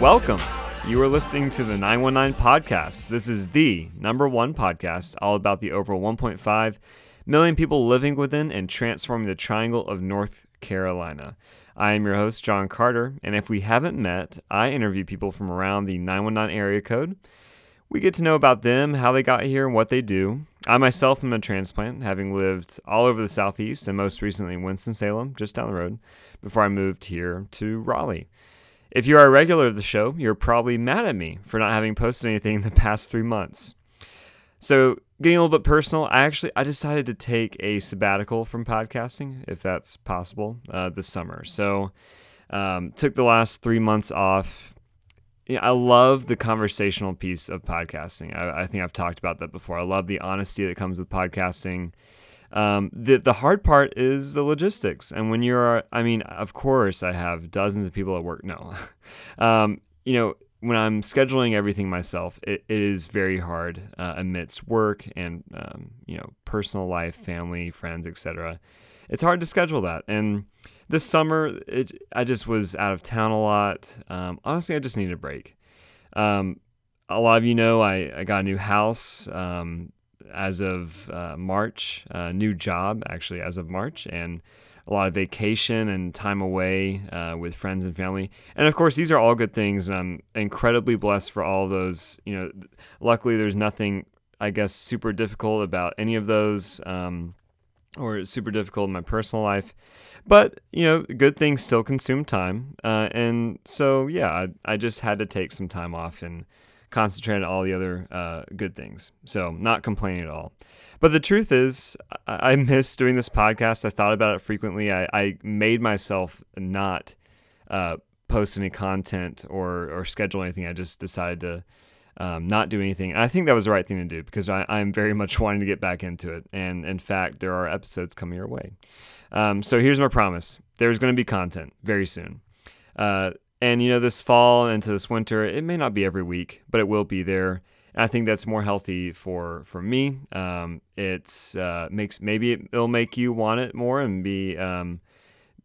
Welcome. You are listening to the 919 podcast. This is the number one podcast all about the over 1.5 million people living within and transforming the triangle of North Carolina. I am your host, John Carter, and if we haven't met, I interview people from around the 919 area code. We get to know about them, how they got here, and what they do. I myself am a transplant, having lived all over the Southeast and most recently in Winston-Salem, just down the road, before I moved here to Raleigh. If you are a regular of the show, you're probably mad at me for not having posted anything in the past three months. So, getting a little bit personal, I actually I decided to take a sabbatical from podcasting, if that's possible, uh, this summer. So, um, took the last three months off. I love the conversational piece of podcasting. I, I think I've talked about that before. I love the honesty that comes with podcasting. Um, the the hard part is the logistics, and when you're, I mean, of course, I have dozens of people at work. No, um, you know, when I'm scheduling everything myself, it, it is very hard uh, amidst work and um, you know personal life, family, friends, etc. It's hard to schedule that, and this summer, it, I just was out of town a lot. Um, honestly, I just needed a break. Um, a lot of you know I, I got a new house. Um, as of uh, March, a new job actually as of March, and a lot of vacation and time away uh, with friends and family. And of course, these are all good things, and I'm incredibly blessed for all those. You know, luckily, there's nothing, I guess, super difficult about any of those, um, or super difficult in my personal life. But you know, good things still consume time, uh, and so yeah, I, I just had to take some time off and concentrate on all the other uh, good things. So, not complaining at all. But the truth is, I, I miss doing this podcast. I thought about it frequently. I, I made myself not uh, post any content or, or schedule anything. I just decided to um, not do anything. And I think that was the right thing to do because I, I'm very much wanting to get back into it. And in fact, there are episodes coming your way. Um, so here's my promise there's going to be content very soon. Uh, and you know, this fall into this winter, it may not be every week, but it will be there. And I think that's more healthy for for me. Um, it's uh, makes maybe it, will make you want it more and be um,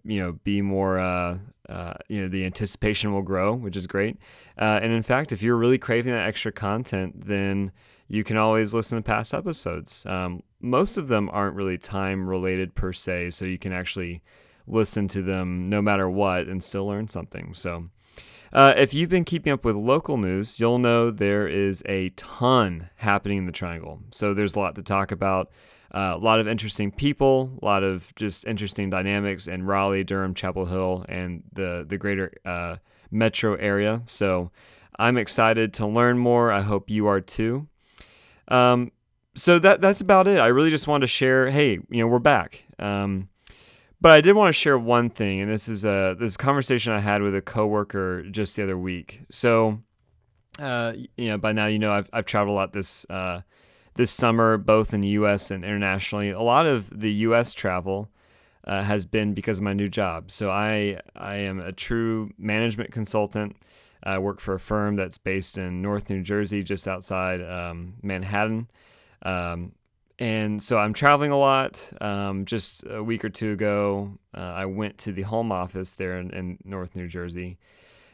you know be more uh, uh, you know the anticipation will grow, which is great. Uh, and in fact, if you're really craving that extra content, then you can always listen to past episodes. Um, most of them aren't really time related per se, so you can actually listen to them no matter what and still learn something. So, uh, if you've been keeping up with local news, you'll know there is a ton happening in the Triangle. So, there's a lot to talk about. Uh, a lot of interesting people, a lot of just interesting dynamics in Raleigh, Durham, Chapel Hill, and the the greater uh, metro area. So I'm excited to learn more. I hope you are too. Um, so that that's about it. I really just wanted to share. Hey, you know, we're back. Um, but I did want to share one thing, and this is a this conversation I had with a coworker just the other week. So, uh, you know, by now you know I've I've traveled a lot this uh, this summer, both in the U.S. and internationally. A lot of the U.S. travel uh, has been because of my new job. So I I am a true management consultant. I work for a firm that's based in North New Jersey, just outside um, Manhattan. Um, and so I'm traveling a lot. Um, just a week or two ago, uh, I went to the home office there in, in, North New Jersey,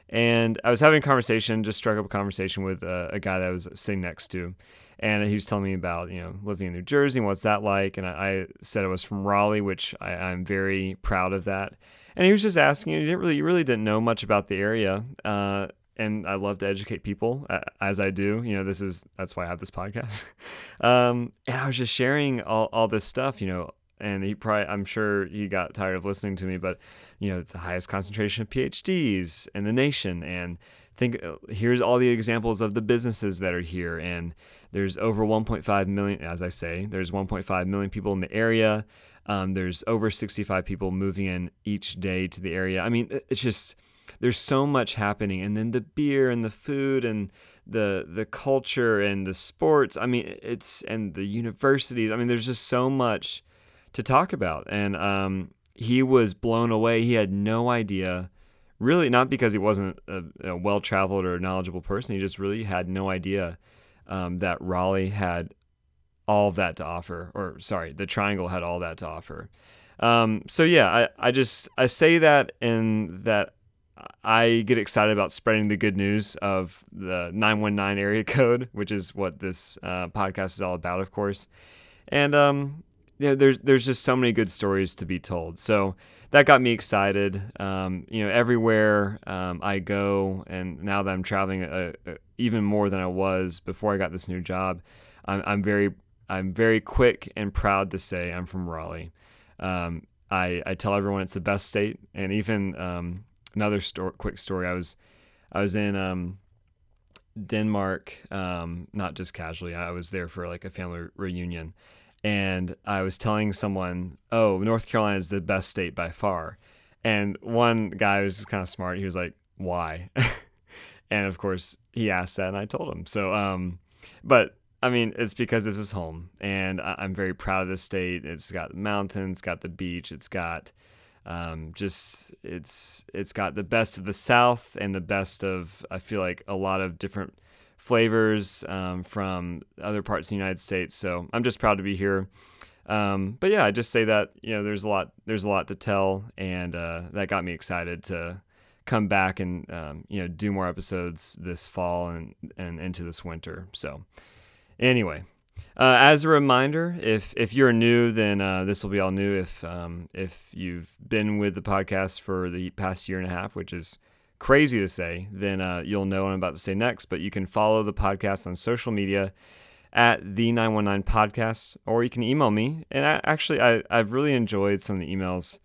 and I was having a conversation. Just struck up a conversation with a, a, guy that I was sitting next to, and he was telling me about you know living in New Jersey and what's that like. And I, I said I was from Raleigh, which I, I'm very proud of that. And he was just asking. He didn't really, he really didn't know much about the area. Uh, and I love to educate people as I do. You know, this is that's why I have this podcast. Um, and I was just sharing all, all this stuff, you know, and he probably I'm sure he got tired of listening to me, but you know, it's the highest concentration of PhDs in the nation, and think uh, here's all the examples of the businesses that are here, and there's over 1.5 million, as I say, there's 1.5 million people in the area. Um, there's over 65 people moving in each day to the area. I mean, it's just there's so much happening and then the beer and the food and the the culture and the sports i mean it's and the universities i mean there's just so much to talk about and um, he was blown away. He had no idea, really, not because he wasn't a, a well traveled or knowledgeable person. He just really had no idea um, that Raleigh had all of that to offer, or sorry, the Triangle had all that to offer. Um, so yeah, I, I just I say that in that I get excited about spreading the good news of the 919 area code, which is what this uh, podcast is all about, of course. And um, yeah, there's there's just so many good stories to be told. So that got me excited. Um, you know, everywhere um, I go, and now that I'm traveling uh, uh, even more than I was before I got this new job, I'm, I'm very I'm very quick and proud to say I'm from Raleigh. Um, I, I tell everyone it's the best state, and even um, another story, quick story. I was I was in um, Denmark, um, not just casually. I was there for like a family reunion, and I was telling someone, "Oh, North Carolina is the best state by far." And one guy was kind of smart. He was like, "Why?" and of course, he asked that, and I told him. So, um, but I mean, it's because this is home, and I'm very proud of this state. It's got mountains, it's got the beach, it's got um, just it's it's got the best of the South and the best of I feel like a lot of different flavors um, from other parts of the United States. So I'm just proud to be here. Um, but yeah, I just say that you know there's a lot there's a lot to tell, and uh, that got me excited to come back and um, you know do more episodes this fall and and into this winter. So anyway, uh, as a reminder, if if you're new, then uh, this will be all new. If um, if you've been with the podcast for the past year and a half, which is crazy to say, then uh, you'll know what I'm about to say next. But you can follow the podcast on social media at the 919 podcast, or you can email me. And I, actually, I, I've really enjoyed some of the emails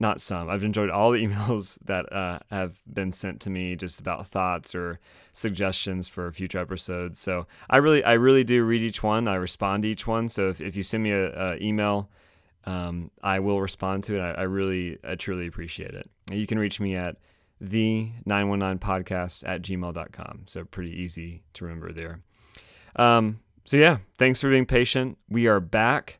not some. I've enjoyed all the emails that uh, have been sent to me just about thoughts or suggestions for future episodes. So I really, I really do read each one. I respond to each one. So if, if you send me a, email, um, I will respond to it. I, I, really, I truly appreciate it. You can reach me at the 919podcast at gmail.com. So pretty easy to remember there. Um, so yeah, thanks for being patient. We are back.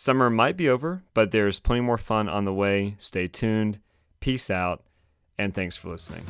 Summer might be over, but there's plenty more fun on the way. Stay tuned. Peace out, and thanks for listening.